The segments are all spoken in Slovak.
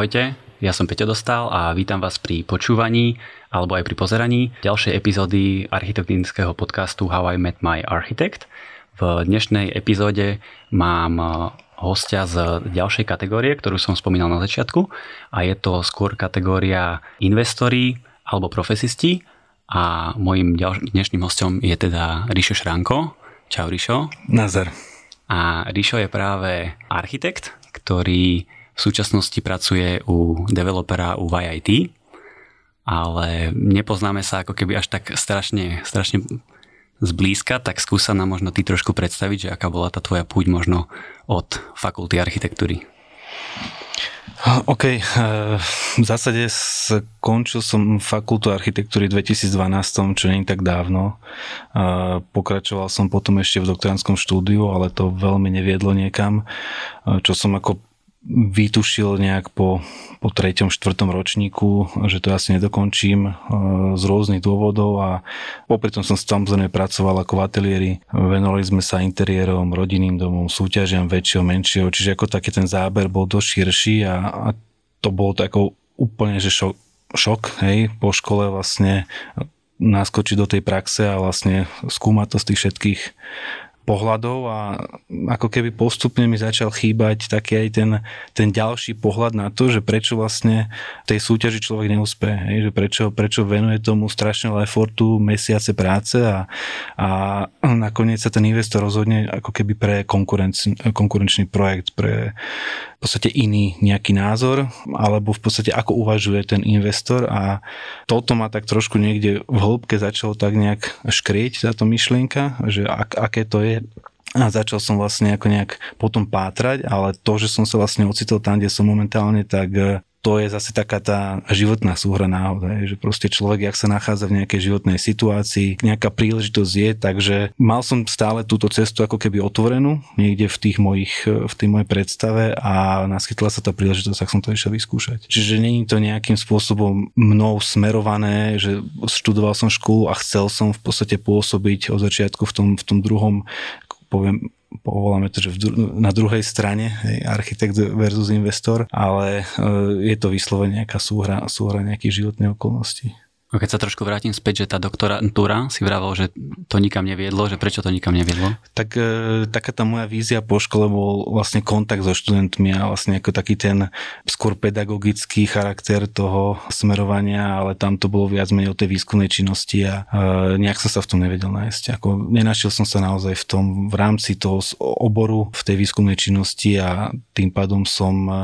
Ahojte, ja som Peťo Dostal a vítam vás pri počúvaní alebo aj pri pozeraní ďalšej epizódy architektonického podcastu How I Met My Architect. V dnešnej epizóde mám eh, hostia z ďalšej kategórie, ktorú som spomínal na začiatku a je to skôr kategória investori alebo profesisti a môjim dnešným hostom je teda Ríšo Šranko. Čau Ríšo. Nazar. A Ríšo je práve architekt, ktorý v súčasnosti pracuje u developera u YIT, ale nepoznáme sa ako keby až tak strašne, strašne zblízka, tak skúsa nám možno ty trošku predstaviť, že aká bola tá tvoja púť možno od fakulty architektúry. OK, eh, v zásade skončil som fakultu architektúry v 2012, čo nie tak dávno. Eh, pokračoval som potom ešte v doktoránskom štúdiu, ale to veľmi neviedlo niekam, eh, čo som ako vytušil nejak po, po treťom, štvrtom ročníku, že to asi nedokončím e, z rôznych dôvodov a popri tom som samozrejme pracoval ako v ateliéri. Venovali sme sa interiérom, rodinným domom, súťažiam väčšieho, menšieho, čiže ako taký ten záber bol dosť širší a, a to bolo takou úplne, že šok, šok hej, po škole vlastne naskočiť do tej praxe a vlastne skúmať to z tých všetkých pohľadov a ako keby postupne mi začal chýbať taký aj ten, ten ďalší pohľad na to, že prečo vlastne tej súťaži človek neúspie, hej, že prečo, prečo venuje tomu strašne efortu, mesiace práce a, a nakoniec sa ten investor rozhodne ako keby pre konkurenčný projekt, pre v podstate iný nejaký názor, alebo v podstate ako uvažuje ten investor a toto ma tak trošku niekde v hĺbke začalo tak nejak škrieť táto myšlienka, že ak, aké to je a začal som vlastne ako nejak potom pátrať, ale to, že som sa vlastne ocitol tam, kde som momentálne, tak to je zase taká tá životná súhra náhoda, že proste človek, jak sa nachádza v nejakej životnej situácii, nejaká príležitosť je, takže mal som stále túto cestu ako keby otvorenú niekde v tých mojich, v tej mojej predstave a naskytla sa tá príležitosť, tak som to išiel vyskúšať. Čiže není to nejakým spôsobom mnou smerované, že študoval som školu a chcel som v podstate pôsobiť od začiatku v tom, v tom druhom poviem, povoláme to, že na druhej strane, hej, architekt versus investor, ale e, je to vyslovene nejaká súhra, súhra nejakých životných okolností. A keď sa trošku vrátim späť, že tá doktorantúra si vravel, že to nikam neviedlo, že prečo to nikam neviedlo? Tak e, taká tá moja vízia po škole bol vlastne kontakt so študentmi a vlastne ako taký ten skôr pedagogický charakter toho smerovania, ale tam to bolo viac menej o tej výskumnej činnosti a e, nejak som sa v tom nevedel nájsť. Ako nenašiel som sa naozaj v tom, v rámci toho oboru v tej výskumnej činnosti a tým pádom som e,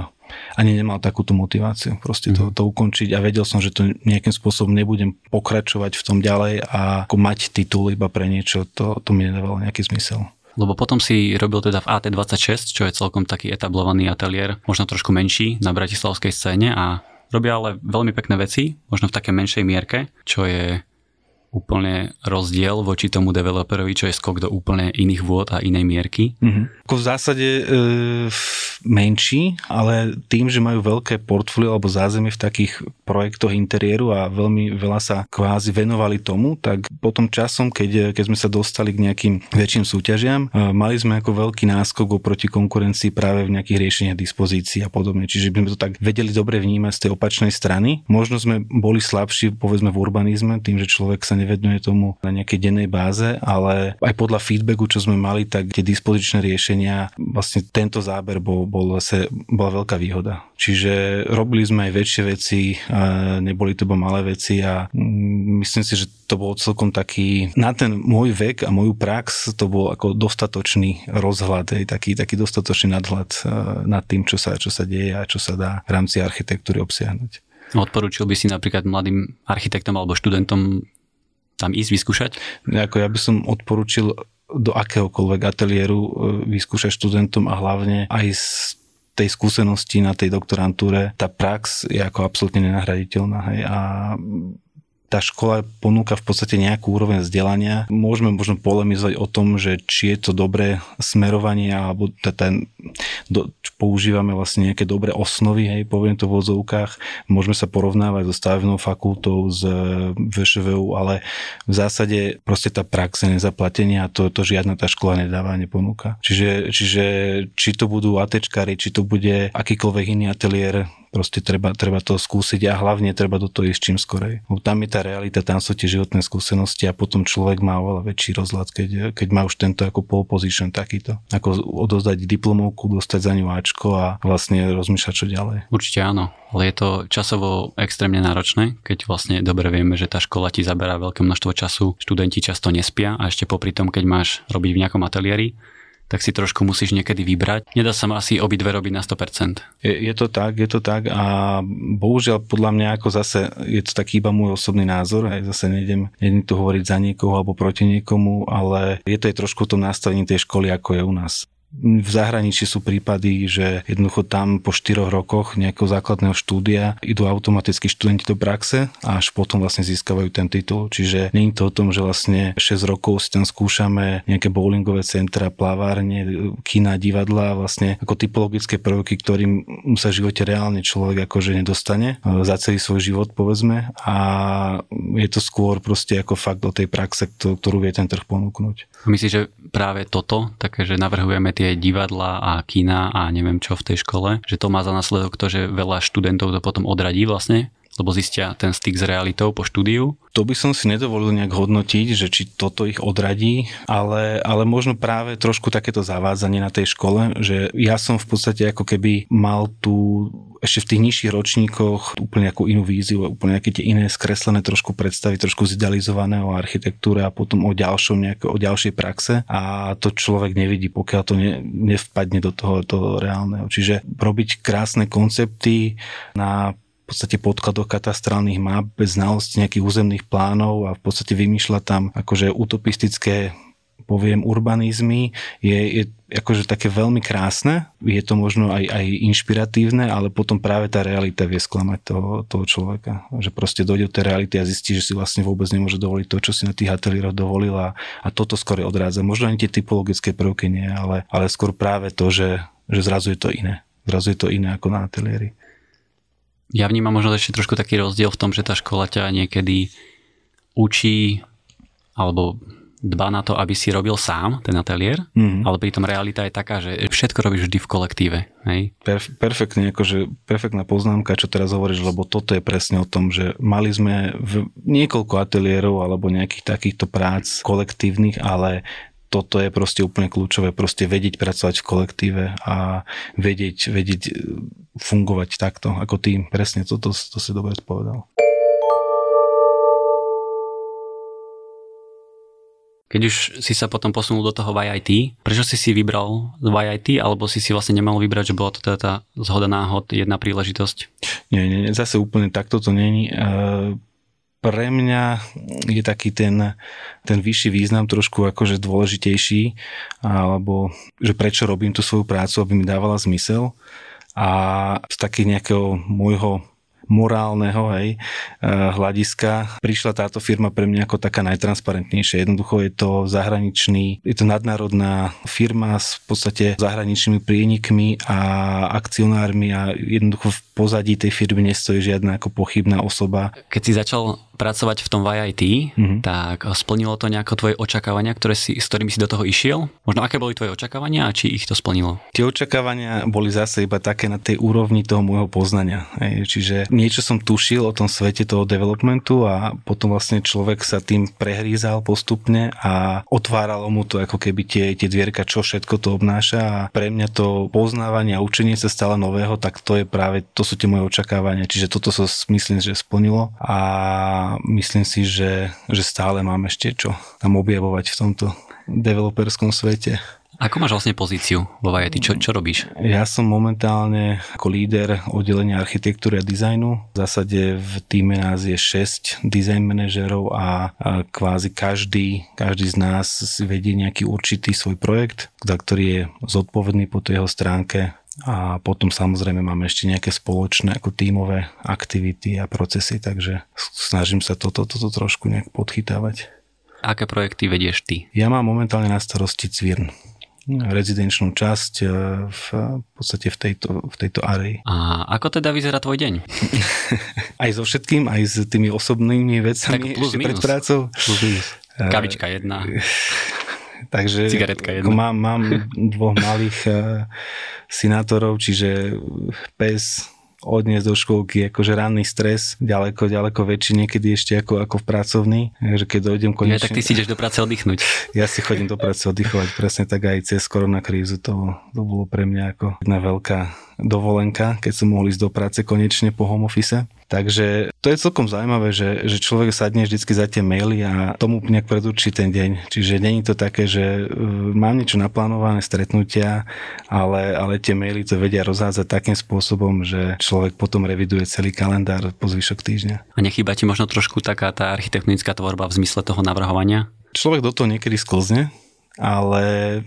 ani nemal takúto motiváciu proste to, mhm. to ukončiť a vedel som, že to nejakým spôsobom nebudem pokračovať v tom ďalej a ako mať titul iba pre niečo, to, to mi nedávalo nejaký zmysel. Lebo potom si robil teda v AT26, čo je celkom taký etablovaný ateliér, možno trošku menší na bratislavskej scéne a robia ale veľmi pekné veci, možno v takej menšej mierke, čo je úplne rozdiel voči tomu developerovi, čo je skok do úplne iných vôd a inej mierky? Mm-hmm. v zásade e, menší, ale tým, že majú veľké portfólio alebo zázemie v takých projektoch interiéru a veľmi veľa sa kvázi venovali tomu, tak potom časom, keď, keď sme sa dostali k nejakým väčším súťažiam, e, mali sme ako veľký náskok oproti konkurencii práve v nejakých riešeniach dispozícií a podobne. Čiže by sme to tak vedeli dobre vnímať z tej opačnej strany. Možno sme boli slabší, povedzme, v urbanizme, tým, že človek sa neveduje tomu na nejakej dennej báze, ale aj podľa feedbacku, čo sme mali, tak tie dispozičné riešenia, vlastne tento záber bol, bol zase, bola veľká výhoda. Čiže robili sme aj väčšie veci, neboli to malé veci a mm, myslím si, že to bol celkom taký, na ten môj vek a moju prax, to bol ako dostatočný rozhľad, aj taký, taký dostatočný nadhľad nad tým, čo sa, čo sa deje a čo sa dá v rámci architektúry obsiahnuť. Odporúčil by si napríklad mladým architektom alebo študentom tam ísť vyskúšať? Ako ja by som odporučil do akéhokoľvek ateliéru e, vyskúšať študentom a hlavne aj z tej skúsenosti na tej doktorantúre, tá prax je ako absolútne nenahraditeľná. Hej. A tá škola ponúka v podstate nejakú úroveň vzdelania. Môžeme možno polemizovať o tom, že či je to dobré smerovanie alebo ten, do, používame vlastne nejaké dobré osnovy, hej, poviem to v odzovkách. Môžeme sa porovnávať so stavebnou fakultou, z VŠVU, ale v zásade proste tá prax nezaplatenia to, to žiadna tá škola nedáva, neponúka. Čiže, čiže či to budú ATčkári, či to bude akýkoľvek iný ateliér, Proste treba, treba to skúsiť a hlavne treba do toho ísť čím skorej. Bo tam je tá realita, tam sú tie životné skúsenosti a potom človek má oveľa väčší rozhľad, keď, keď má už tento ako pole position takýto. Ako odozdať diplomovku, dostať za ňu Ačko a vlastne rozmýšľať, čo ďalej. Určite áno, ale je to časovo extrémne náročné, keď vlastne dobre vieme, že tá škola ti zaberá veľké množstvo času, študenti často nespia a ešte popri tom, keď máš robiť v nejakom ateliéri, tak si trošku musíš niekedy vybrať. Nedá sa asi obidve robiť na 100%. Je, je to tak, je to tak a bohužiaľ podľa mňa ako zase je to taký iba môj osobný názor, aj zase nejdem, nejdem tu hovoriť za niekoho alebo proti niekomu, ale je to aj trošku v tom nastavení tej školy, ako je u nás. V zahraničí sú prípady, že jednoducho tam po 4 rokoch nejakého základného štúdia idú automaticky študenti do praxe a až potom vlastne získavajú ten titul. Čiže nie je to o tom, že vlastne 6 rokov si tam skúšame nejaké bowlingové centra, plavárne, kina, divadla, vlastne ako typologické prvky, ktorým sa v živote reálne človek akože nedostane e, za celý svoj život povedzme a je to skôr proste ako fakt do tej praxe, ktorú vie ten trh ponúknuť. Myslíš, že práve toto, také, že navrhujeme tie divadla a kina a neviem čo v tej škole, že to má za následok to, že veľa študentov to potom odradí vlastne lebo zistia ten styk s realitou po štúdiu? To by som si nedovolil nejak hodnotiť, že či toto ich odradí, ale, ale možno práve trošku takéto zavádzanie na tej škole, že ja som v podstate ako keby mal tu ešte v tých nižších ročníkoch úplne ako inú víziu, úplne nejaké tie iné skreslené trošku predstavy, trošku zidealizované o architektúre a potom o ďalšom nejako, o ďalšej praxe a to človek nevidí, pokiaľ to ne, nevpadne do toho, toho reálneho. Čiže robiť krásne koncepty na v podstate podkladoch katastrálnych map bez znalosti nejakých územných plánov a v podstate vymýšľa tam akože utopistické poviem urbanizmy je, je akože také veľmi krásne, je to možno aj, aj inšpiratívne, ale potom práve tá realita vie sklamať toho, toho človeka. Že proste dojde do tej reality a zistí, že si vlastne vôbec nemôže dovoliť to, čo si na tých ateliéroch dovolil a, a toto skôr odrádza. Možno ani tie typologické prvky nie, ale, ale skôr práve to, že, že zrazu je to iné. Zrazu je to iné ako na ateliéri ja vnímam možno ešte trošku taký rozdiel v tom, že tá škola ťa niekedy učí alebo dba na to, aby si robil sám ten ateliér, mm-hmm. ale pritom realita je taká, že všetko robíš vždy v kolektíve. Hej? Perf- perfektne, akože perfektná poznámka, čo teraz hovoríš, lebo toto je presne o tom, že mali sme v niekoľko ateliérov alebo nejakých takýchto prác kolektívnych, ale toto je proste úplne kľúčové, proste vedieť pracovať v kolektíve a vedieť, vedieť e, fungovať takto ako tým. Presne toto to, to si dobre povedal. Keď už si sa potom posunul do toho YIT, prečo si si vybral YIT, alebo si si vlastne nemal vybrať, že bola to teda tá zhoda náhod, jedna príležitosť? Nie, nie, nie zase úplne takto to není. Uh, pre mňa je taký ten, ten vyšší význam trošku akože dôležitejší, alebo že prečo robím tú svoju prácu, aby mi dávala zmysel. A z takých nejakého môjho morálneho hej, eh, hľadiska prišla táto firma pre mňa ako taká najtransparentnejšia. Jednoducho je to zahraničný, je to nadnárodná firma s v podstate zahraničnými prienikmi a akcionármi a jednoducho pozadí tej firmy nestojí žiadna ako pochybná osoba. Keď si začal pracovať v tom VIT, mm-hmm. tak splnilo to nejako tvoje očakávania, ktoré si, s ktorými si do toho išiel? Možno aké boli tvoje očakávania a či ich to splnilo? Tie očakávania boli zase iba také na tej úrovni toho môjho poznania. Hej. Čiže niečo som tušil o tom svete toho developmentu a potom vlastne človek sa tým prehrízal postupne a otváralo mu to ako keby tie, tie dvierka, čo všetko to obnáša a pre mňa to poznávanie a učenie sa stále nového, tak to je práve, to sú tie moje očakávania. Čiže toto sa myslím, že splnilo a myslím si, že, že stále mám ešte čo tam objavovať v tomto developerskom svete. Ako máš vlastne pozíciu vo Vajety? Čo, čo robíš? Ja som momentálne ako líder oddelenia architektúry a dizajnu. V zásade v týme nás je 6 design manažerov a, kvázi každý, každý z nás vedie nejaký určitý svoj projekt, za ktorý je zodpovedný po tej jeho stránke a potom samozrejme máme ešte nejaké spoločné ako tímové aktivity a procesy, takže snažím sa toto, toto trošku nejak podchytávať. Aké projekty vedieš ty? Ja mám momentálne na starosti Cvirn rezidenčnú časť e, v, podstate v tejto, v tejto areji. A ako teda vyzerá tvoj deň? aj so všetkým, aj s tými osobnými vecami tak plus ešte minus. pred prácou. Plus minus. Kavička jedna. Takže Cigaretka jedna. Mám, mám dvoch malých uh, sinátorov, čiže pes, odniesť do školky, akože ranný stres, ďaleko, ďaleko väčší niekedy ešte ako, ako v pracovný. Takže keď dojdem konečne... Ja, tak ty si ideš do práce oddychnúť. Ja si chodím do práce oddychovať, presne tak aj cez koronakrízu to, to bolo pre mňa ako jedna veľká dovolenka, keď som mohol ísť do práce konečne po home office. Takže to je celkom zaujímavé, že, že človek sadne vždy za tie maily a tomu nejak predurčí ten deň. Čiže není to také, že uh, mám niečo naplánované, stretnutia, ale, ale tie maily to vedia rozhádzať takým spôsobom, že človek potom reviduje celý kalendár po zvyšok týždňa. A nechýba ti možno trošku taká tá architektonická tvorba v zmysle toho navrhovania? Človek do toho niekedy sklzne, ale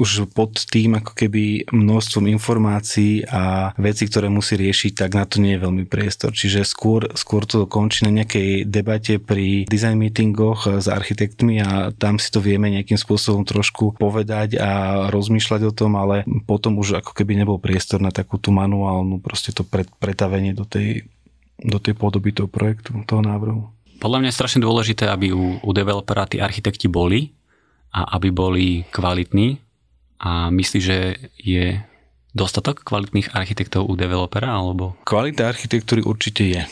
už pod tým ako keby množstvom informácií a veci, ktoré musí riešiť, tak na to nie je veľmi priestor. Čiže skôr, skôr to končí na nejakej debate pri design meetingoch s architektmi a tam si to vieme nejakým spôsobom trošku povedať a rozmýšľať o tom, ale potom už ako keby nebol priestor na takú tú manuálnu proste to pretavenie do tej, do tej podoby toho projektu, toho návrhu. Podľa mňa je strašne dôležité, aby u, u developera tí architekti boli a aby boli kvalitní, a myslíš, že je dostatok kvalitných architektov u developera? Alebo? Kvalita architektúry určite je.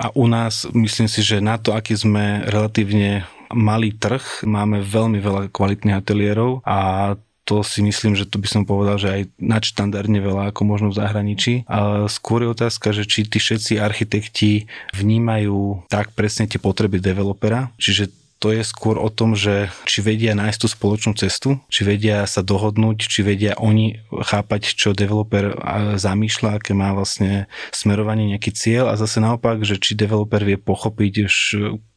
A u nás myslím si, že na to, aký sme relatívne malý trh, máme veľmi veľa kvalitných ateliérov a to si myslím, že to by som povedal, že aj nadštandardne veľa ako možno v zahraničí. Ale skôr je otázka, že či tí všetci architekti vnímajú tak presne tie potreby developera, čiže to je skôr o tom, že či vedia nájsť tú spoločnú cestu, či vedia sa dohodnúť, či vedia oni chápať, čo developer zamýšľa, aké má vlastne smerovanie, nejaký cieľ a zase naopak, že či developer vie pochopiť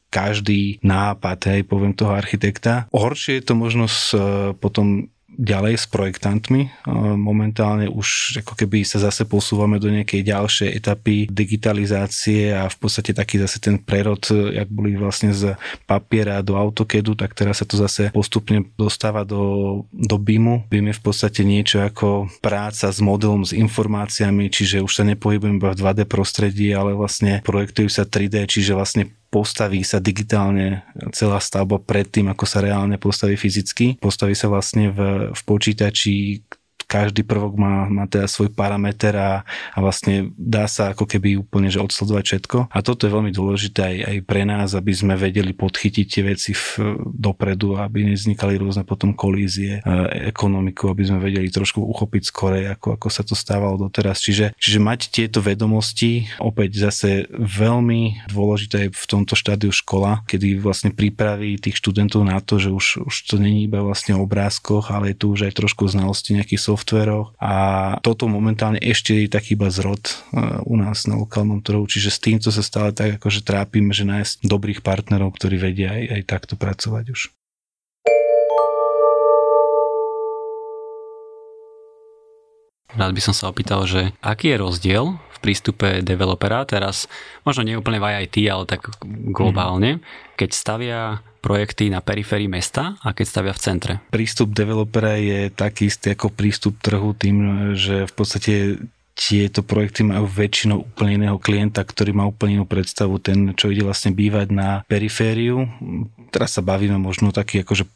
každý nápad, hej, poviem toho architekta. Horšie je to možno s, potom ďalej s projektantmi. Momentálne už ako keby sa zase posúvame do nejakej ďalšej etapy digitalizácie a v podstate taký zase ten prerod, jak boli vlastne z papiera do AutoCADu, tak teraz sa to zase postupne dostáva do, do BIMu. BIM je v podstate niečo ako práca s modelom, s informáciami, čiže už sa nepohybujem iba v 2D prostredí, ale vlastne projektujú sa 3D, čiže vlastne postaví sa digitálne celá stavba predtým, ako sa reálne postaví fyzicky. Postaví sa vlastne v, v počítači, každý prvok má, má teda svoj parameter a, a vlastne dá sa ako keby úplne že odsledovať všetko. A toto je veľmi dôležité aj, aj pre nás, aby sme vedeli podchytiť tie veci v, dopredu, aby nevznikali rôzne potom kolízie, e, ekonomiku, aby sme vedeli trošku uchopiť skore, ako, ako sa to stávalo doteraz. Čiže, čiže mať tieto vedomosti, opäť zase veľmi dôležité je v tomto štádiu škola, kedy vlastne pripraví tých študentov na to, že už, už to není iba vlastne o obrázkoch, ale je tu už aj trošku znalosti nejakých softveroch a toto momentálne ešte je taký iba zrod e, u nás na lokálnom trhu, čiže s týmto sa stále tak akože trápime, že nájsť dobrých partnerov, ktorí vedia aj, aj takto pracovať už. Rád by som sa opýtal, že aký je rozdiel v prístupe developera, teraz možno nie úplne v IT, ale tak globálne, keď stavia projekty na periférii mesta a keď stavia v centre? Prístup developera je taký istý ako prístup trhu tým, že v podstate tieto projekty majú väčšinou úplne iného klienta, ktorý má úplne inú predstavu, ten, čo ide vlastne bývať na perifériu. Teraz sa bavíme možno taký akože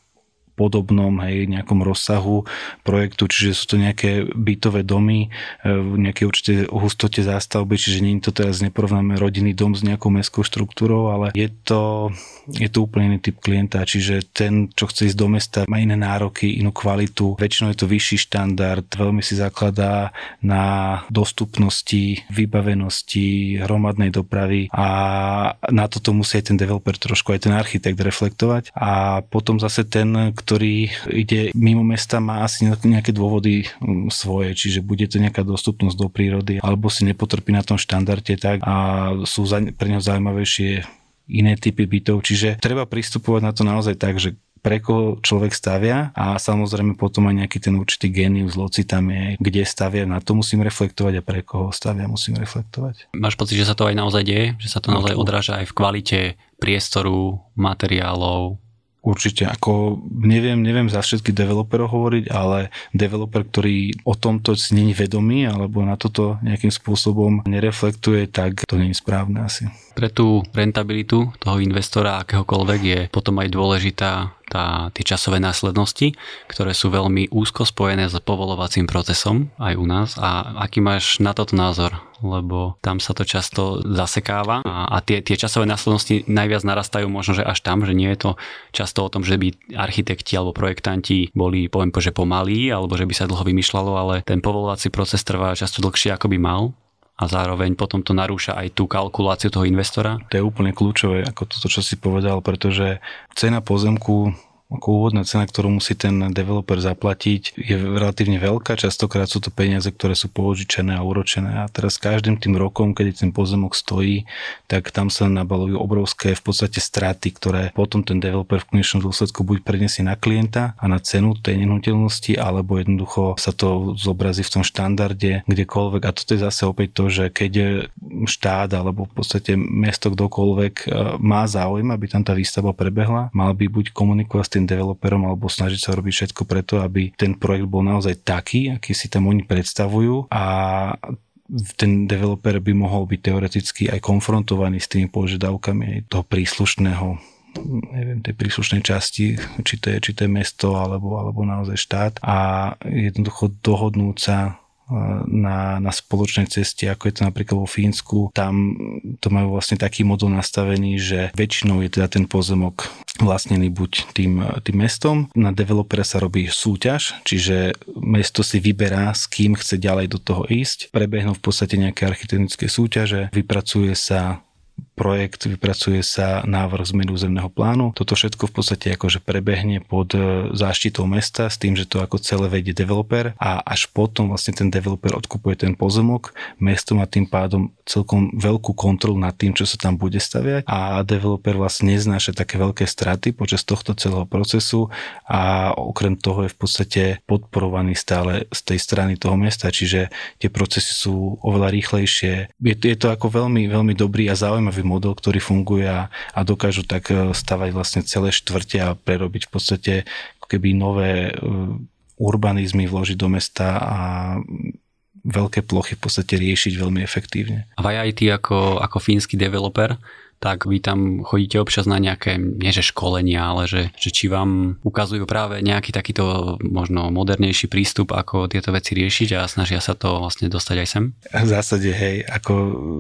podobnom hej, nejakom rozsahu projektu, čiže sú to nejaké bytové domy e, v nejakej určite hustote zástavby, čiže nie je to teraz neporovnáme rodinný dom s nejakou mestskou štruktúrou, ale je to, je to úplne iný typ klienta, čiže ten, čo chce ísť do mesta, má iné nároky, inú kvalitu, väčšinou je to vyšší štandard, veľmi si zakladá na dostupnosti, vybavenosti, hromadnej dopravy a na toto musí aj ten developer trošku aj ten architekt reflektovať. A potom zase ten, ktorý ide mimo mesta, má asi nejaké dôvody mm, svoje, čiže bude to nejaká dostupnosť do prírody, alebo si nepotrpí na tom štandarde tak a sú pre neho zaujímavejšie iné typy bytov, čiže treba pristupovať na to naozaj tak, že pre koho človek stavia a samozrejme potom aj nejaký ten určitý genius loci tam je, kde stavia, na to musím reflektovať a pre koho stavia musím reflektovať. Máš pocit, že sa to aj naozaj deje? Že sa to naozaj odráža aj v kvalite priestoru, materiálov, Určite, ako neviem, neviem za všetky developerov hovoriť, ale developer, ktorý o tomto si není vedomý alebo na toto nejakým spôsobom nereflektuje, tak to nie správne asi. Pre tú rentabilitu toho investora akéhokoľvek je potom aj dôležitá tá, tie časové následnosti, ktoré sú veľmi úzko spojené s povolovacím procesom aj u nás. A aký máš na toto názor? Lebo tam sa to často zasekáva a, a tie, tie časové následnosti najviac narastajú možno, že až tam, že nie je to často o tom, že by architekti alebo projektanti boli, poviem, že pomalí alebo že by sa dlho vymýšľalo, ale ten povolovací proces trvá často dlhšie, ako by mal a zároveň potom to narúša aj tú kalkuláciu toho investora? To je úplne kľúčové, ako toto, čo si povedal, pretože cena pozemku ako úvodná cena, ktorú musí ten developer zaplatiť, je relatívne veľká. Častokrát sú to peniaze, ktoré sú požičené a uročené. A teraz každým tým rokom, keď ten pozemok stojí, tak tam sa nabalujú obrovské v podstate straty, ktoré potom ten developer v konečnom dôsledku buď preniesie na klienta a na cenu tej nehnuteľnosti, alebo jednoducho sa to zobrazí v tom štandarde kdekoľvek. A toto je zase opäť to, že keď štát alebo v podstate mesto kdokoľvek e, má záujem, aby tam tá výstava prebehla, mal by buď komunikovať s tým developerom alebo snažiť sa robiť všetko preto, aby ten projekt bol naozaj taký, aký si tam oni predstavujú a ten developer by mohol byť teoreticky aj konfrontovaný s tými požiadavkami toho príslušného neviem, tej príslušnej časti, či to je, či to je mesto alebo, alebo naozaj štát a jednoducho dohodnúť sa na, na spoločnej ceste, ako je to napríklad vo Fínsku. Tam to majú vlastne taký model nastavený, že väčšinou je teda ten pozemok vlastnený buď tým, tým mestom. Na developera sa robí súťaž, čiže mesto si vyberá, s kým chce ďalej do toho ísť. Prebehnú v podstate nejaké architektonické súťaže, vypracuje sa projekt, vypracuje sa návrh zmeny územného plánu. Toto všetko v podstate akože prebehne pod e, záštitou mesta s tým, že to ako celé vedie developer a až potom vlastne ten developer odkupuje ten pozemok. Mesto má tým pádom celkom veľkú kontrolu nad tým, čo sa tam bude staviať a developer vlastne neznáša také veľké straty počas tohto celého procesu a okrem toho je v podstate podporovaný stále z tej strany toho mesta, čiže tie procesy sú oveľa rýchlejšie. Je, je to ako veľmi, veľmi dobrý a zaujímavý model, ktorý funguje a, a dokážu tak e, stavať vlastne celé štvrte a prerobiť v podstate keby nové e, urbanizmy vložiť do mesta a veľké plochy v podstate riešiť veľmi efektívne. A aj ako, ako fínsky developer tak vy tam chodíte občas na nejaké, nie že školenia, ale že, že či vám ukazujú práve nejaký takýto možno modernejší prístup, ako tieto veci riešiť a snažia sa to vlastne dostať aj sem? V zásade, hej, ako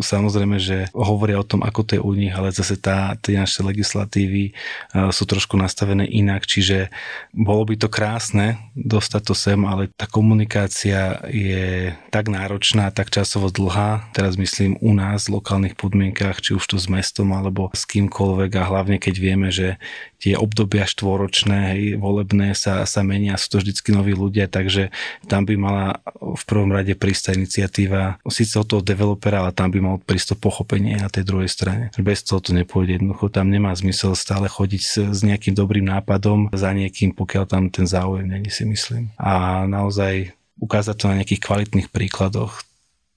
samozrejme, že hovoria o tom, ako to je u nich, ale zase tá, tie naše legislatívy uh, sú trošku nastavené inak, čiže bolo by to krásne dostať to sem, ale tá komunikácia je tak náročná, tak časovo dlhá, teraz myslím u nás v lokálnych podmienkach, či už to s mestom alebo s kýmkoľvek a hlavne keď vieme, že tie obdobia štvoročné, hej, volebné sa, sa menia, sú to vždycky noví ľudia, takže tam by mala v prvom rade prísť iniciatíva síce od toho developera, ale tam by mal prísť to pochopenie na tej druhej strane. Bez toho to nepôjde jednoducho, tam nemá zmysel stále chodiť s, s nejakým dobrým nápadom za niekým, pokiaľ tam ten záujem není si myslím. A naozaj ukázať to na nejakých kvalitných príkladoch,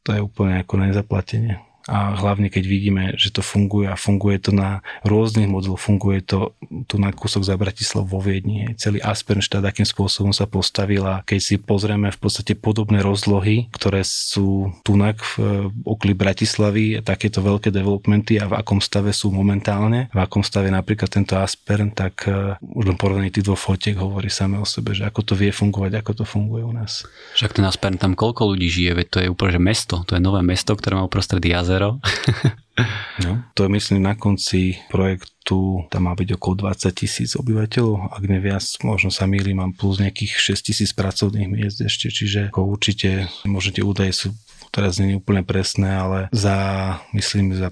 to je úplne ako nezaplatenie a hlavne keď vidíme, že to funguje a funguje to na rôznych modeloch, funguje to tu na kúsok za Bratislav vo Viedni. Celý Aspernštát akým spôsobom sa postavila. Keď si pozrieme v podstate podobné rozlohy, ktoré sú tunak v okolí Bratislavy, takéto veľké developmenty a v akom stave sú momentálne, v akom stave napríklad tento Aspern, tak uh, už len porovnaní tých dvoch fotiek hovorí same o sebe, že ako to vie fungovať, ako to funguje u nás. Však ten Aspern tam koľko ľudí žije, veď to je úplne že mesto, to je nové mesto, ktoré má uprostred jazyk jazero. no, to je myslím na konci projektu, tam má byť okolo 20 tisíc obyvateľov, ak neviac, možno sa mýlim, mám plus nejakých 6 tisíc pracovných miest ešte, čiže ako určite môžete údaje sú teraz nie úplne presné, ale za, myslím, za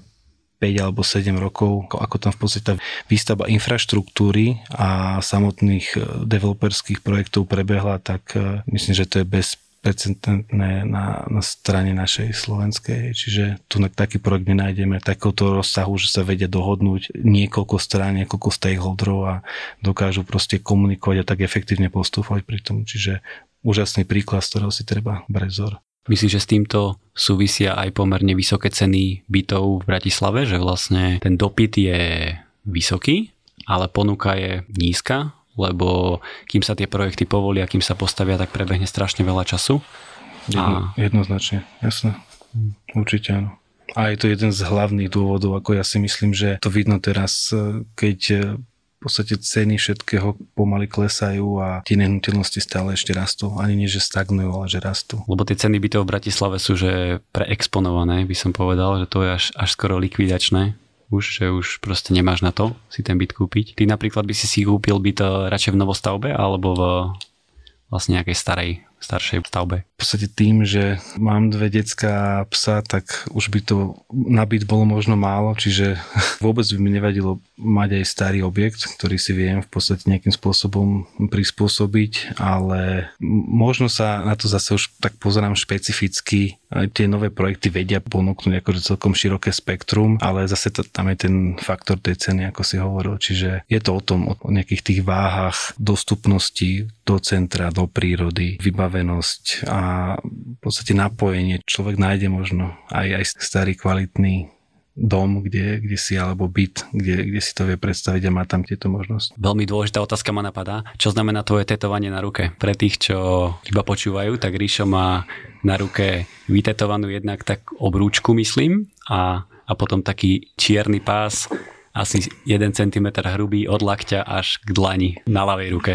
5 alebo 7 rokov, ako tam v podstate tá výstavba infraštruktúry a samotných eh, developerských projektov prebehla, tak eh, myslím, že to je bez percentné na, na strane našej slovenskej, čiže tu taký projekt nenájdeme takéhoto rozsahu, že sa vedia dohodnúť niekoľko strán, niekoľko stakeholderov a dokážu proste komunikovať a tak efektívne postupovať pri tom, čiže úžasný príklad, z ktorého si treba brať vzor. Myslím, že s týmto súvisia aj pomerne vysoké ceny bytov v Bratislave, že vlastne ten dopyt je vysoký, ale ponuka je nízka lebo kým sa tie projekty povolia, kým sa postavia, tak prebehne strašne veľa času. Jedno, a... Jednoznačne, jasné. Určite áno. A je to jeden z hlavných dôvodov, ako ja si myslím, že to vidno teraz, keď podstate ceny všetkého pomaly klesajú a tie nehnuteľnosti stále ešte rastú. Ani nie, že stagnujú, ale že rastú. Lebo tie ceny bytov v Bratislave sú že preexponované, by som povedal, že to je až, až skoro likvidačné už, že už proste nemáš na to si ten byt kúpiť. Ty napríklad by si si kúpil byt eh, radšej v novostavbe alebo v vlastne nejakej starej staršej stavbe. Podstate tým, že mám dve decka psa, tak už by to nabiť bolo možno málo, čiže vôbec by mi nevadilo mať aj starý objekt, ktorý si viem v podstate nejakým spôsobom prispôsobiť, ale možno sa na to zase už tak pozerám špecificky. Tie nové projekty vedia ponúknuť akože celkom široké spektrum, ale zase to, tam je ten faktor tej ceny, ako si hovoril. Čiže je to o tom, o nejakých tých váhach dostupnosti do centra, do prírody, vybav unavenosť a v podstate napojenie. Človek nájde možno aj, aj starý kvalitný dom, kde, kde si, alebo byt, kde, kde si to vie predstaviť a má tam tieto možnosti. Veľmi dôležitá otázka ma napadá. Čo znamená tvoje tetovanie na ruke? Pre tých, čo iba počúvajú, tak Ríšo má na ruke vytetovanú jednak tak obrúčku, myslím, a, a potom taký čierny pás asi 1 cm hrubý od lakťa až k dlani na ľavej ruke.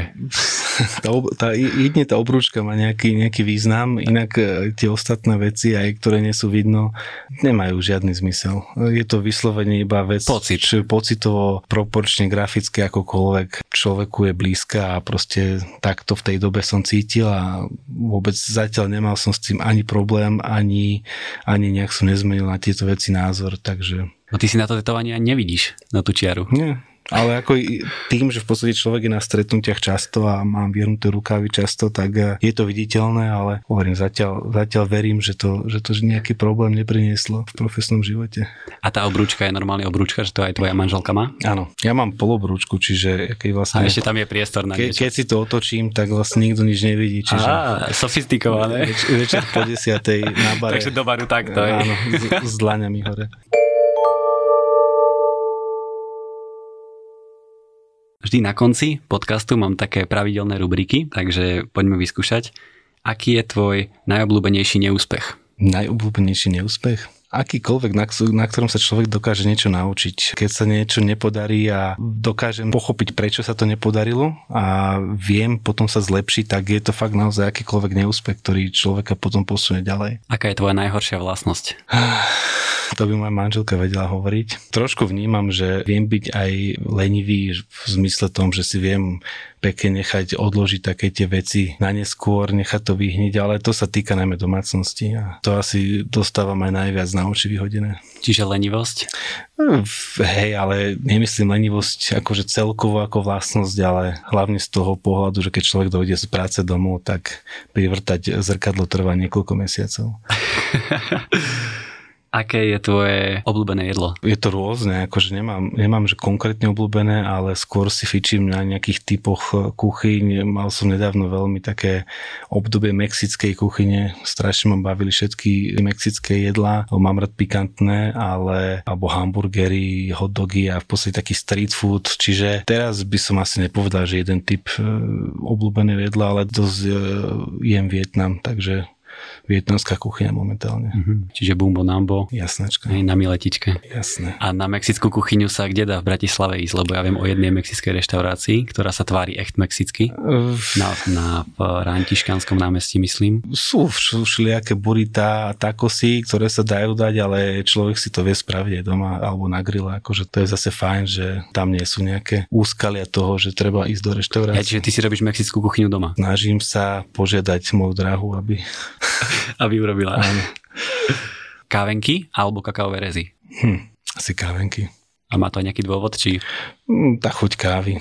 Tá, tá, jedne tá obrúčka má nejaký, nejaký význam, inak e, tie ostatné veci, aj ktoré nie sú vidno, nemajú žiadny zmysel. Je to vyslovene iba vec, Pocit. Či pocitovo, proporčne, graficky, akokoľvek človeku je blízka a proste takto v tej dobe som cítil a vôbec zatiaľ nemal som s tým ani problém, ani, ani nejak som nezmenil na tieto veci názor, takže No ty si na to tetovanie ani nevidíš, na tú čiaru. Nie, ale ako tým, že v podstate človek je na stretnutiach často a mám viernuté rukávy často, tak eh, je to viditeľné, ale hovorím, zatiaľ, zatiaľ verím, že to, že to nejaký problém neprinieslo v profesnom živote. A tá obrúčka je normálne obrúčka, že to aj tvoja manželka má? Áno, ja mám polobrúčku, čiže keď vlastne... A ešte tam je priestor na ke, Keď si to otočím, tak vlastne nikto nič nevidí. Čiže... Á, sofistikované. Več, večer po desiatej na bare. Takže do baru takto. Áno, s, s dlaňami hore. Vždy na konci podcastu mám také pravidelné rubriky, takže poďme vyskúšať. Aký je tvoj najobľúbenejší neúspech? Najobľúbenejší neúspech? Akýkoľvek, na, na ktorom sa človek dokáže niečo naučiť. Keď sa niečo nepodarí a dokážem pochopiť, prečo sa to nepodarilo a viem potom sa zlepšiť, tak je to fakt naozaj akýkoľvek neúspech, ktorý človeka potom posunie ďalej. Aká je tvoja najhoršia vlastnosť? To by moja manželka vedela hovoriť. Trošku vnímam, že viem byť aj lenivý v zmysle tom, že si viem pekne nechať odložiť také tie veci na neskôr, nechať to vyhniť, ale to sa týka najmä domácnosti a to asi dostávam aj najviac na oči vyhodené. Čiže lenivosť? Hej, ale nemyslím lenivosť akože celkovo ako vlastnosť, ale hlavne z toho pohľadu, že keď človek dojde z práce domov, tak privrtať zrkadlo trvá niekoľko mesiacov. Aké je tvoje obľúbené jedlo? Je to rôzne, akože nemám, nemám že konkrétne obľúbené, ale skôr si fičím na nejakých typoch kuchyň. Mal som nedávno veľmi také obdobie mexickej kuchyne. Strašne ma bavili všetky mexické jedlá. Mám rád pikantné, ale alebo hamburgery, hotdogy a v podstate taký street food. Čiže teraz by som asi nepovedal, že jeden typ e, obľúbeného jedla, ale dosť e, jem Vietnam, takže vietnamská kuchyňa momentálne. Mm-hmm. Čiže bumbo nambo. Jasnačka. Hej, na miletičke. Jasné. A na mexickú kuchyňu sa kde dá v Bratislave ísť? Lebo ja viem o jednej mexickej reštaurácii, ktorá sa tvári echt mexicky. Uh, na, na v Rantiškanskom námestí, myslím. Sú, všelijaké burita a takosy, ktoré sa dajú dať, ale človek si to vie spraviť aj doma alebo na grille. Akože to je zase fajn, že tam nie sú nejaké úskalia toho, že treba ísť do reštaurácie. Ja, čiže ty si robíš mexickú kuchyňu doma? Snažím sa požiadať moju drahu, aby aby urobila. Áno. Kávenky alebo kakaové rezy? Hm, asi kávenky. A má to nejaký dôvod, či... Hm, tá chuť kávy.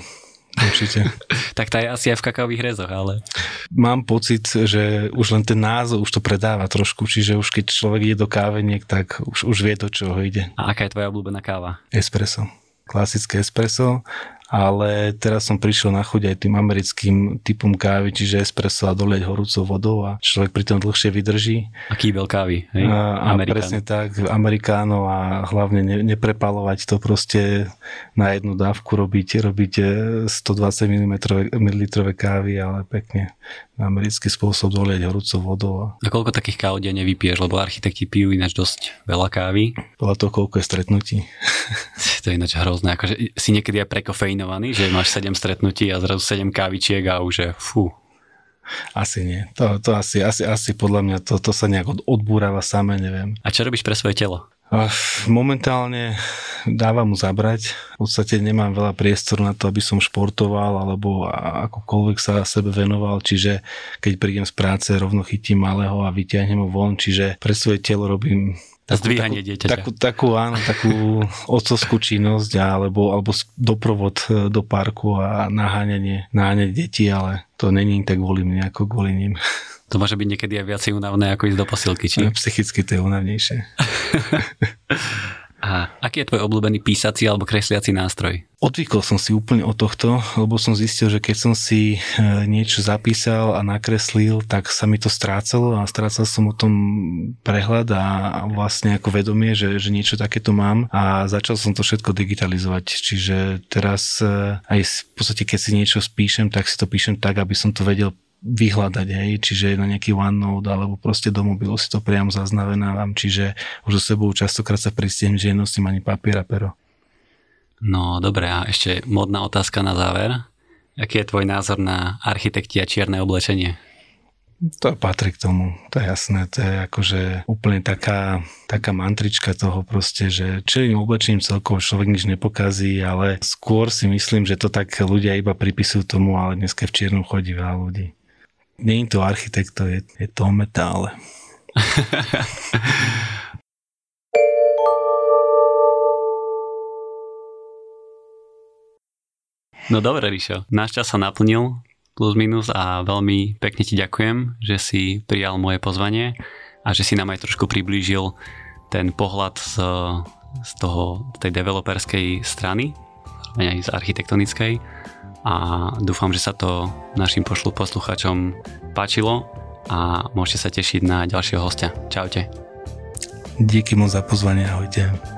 Určite. tak tá je asi aj v kakaových rezoch, ale... Mám pocit, že už len ten názov už to predáva trošku, čiže už keď človek ide do káveniek, tak už, už vie, do čoho ide. A aká je tvoja obľúbená káva? Espresso. Klasické espresso ale teraz som prišiel na chuť aj tým americkým typom kávy, čiže espresso a dolieť horúcou vodou a človek pri tom dlhšie vydrží. A kýbel kávy, hej? A, a presne tak, amerikáno a hlavne ne, neprepalovať to proste na jednu dávku robiť, robiť 120 ml kávy, ale pekne americký spôsob dolieť horúcou vodou. A... a koľko takých káv denne vypiješ, lebo architekti pijú ináč dosť veľa kávy? Podľa toho, koľko je stretnutí. to To je ináč hrozné. Akože si niekedy aj prekofeinovaný, že máš 7 stretnutí a zrazu 7 kávičiek a už je fú. Asi nie. To, to asi, asi, asi podľa mňa to, to sa nejak odbúrava samé, neviem. A čo robíš pre svoje telo? Momentálne dávam mu zabrať. V podstate nemám veľa priestoru na to, aby som športoval alebo akokoľvek sa sebe venoval, čiže keď prídem z práce, rovno chytím malého a vyťahnem ho von, čiže pre svoje telo robím takú, Zdvíhanie takú, dieťaťa. Takú, takú, áno, takú otcovskú činnosť alebo, alebo doprovod e, do parku a naháňanie, naháňanie detí, ale to není tak kvôli mne, ako kvôli ním. To môže byť niekedy aj viacej únavné, ako ísť do posilky, či? Psychicky to je únavnejšie. A aký je tvoj obľúbený písací alebo kresliaci nástroj? Odvykol som si úplne od tohto, lebo som zistil, že keď som si e, niečo zapísal a nakreslil, tak sa mi to strácalo a strácal som o tom prehľad a vlastne ako vedomie, že, že niečo takéto mám a začal som to všetko digitalizovať. Čiže teraz e, aj v podstate, keď si niečo spíšem, tak si to píšem tak, aby som to vedel vyhľadať, hej, čiže na nejaký OneNote alebo proste do mobilu si to priamo zaznamenávam, čiže už so sebou častokrát sa pristihnem, že nenosím ani papier a pero. No dobre, a ešte modná otázka na záver. Aký je tvoj názor na architekti a čierne oblečenie? To patrí k tomu, to je jasné, to je akože úplne taká, taká mantrička toho proste, že čiernym oblečením celkovo človek nič nepokazí, ale skôr si myslím, že to tak ľudia iba pripisujú tomu, ale dneska v čiernom chodí veľa ľudí. Je to architekt, to je, je to metále. no dobre, Ríšo. Náš čas sa naplnil plus minus a veľmi pekne ti ďakujem, že si prijal moje pozvanie a že si nám aj trošku priblížil ten pohľad z, z toho, tej developerskej strany, aj z architektonickej a dúfam, že sa to našim poslucháčom páčilo a môžete sa tešiť na ďalšieho hostia. Čaute. Díky moc za pozvanie, ahojte.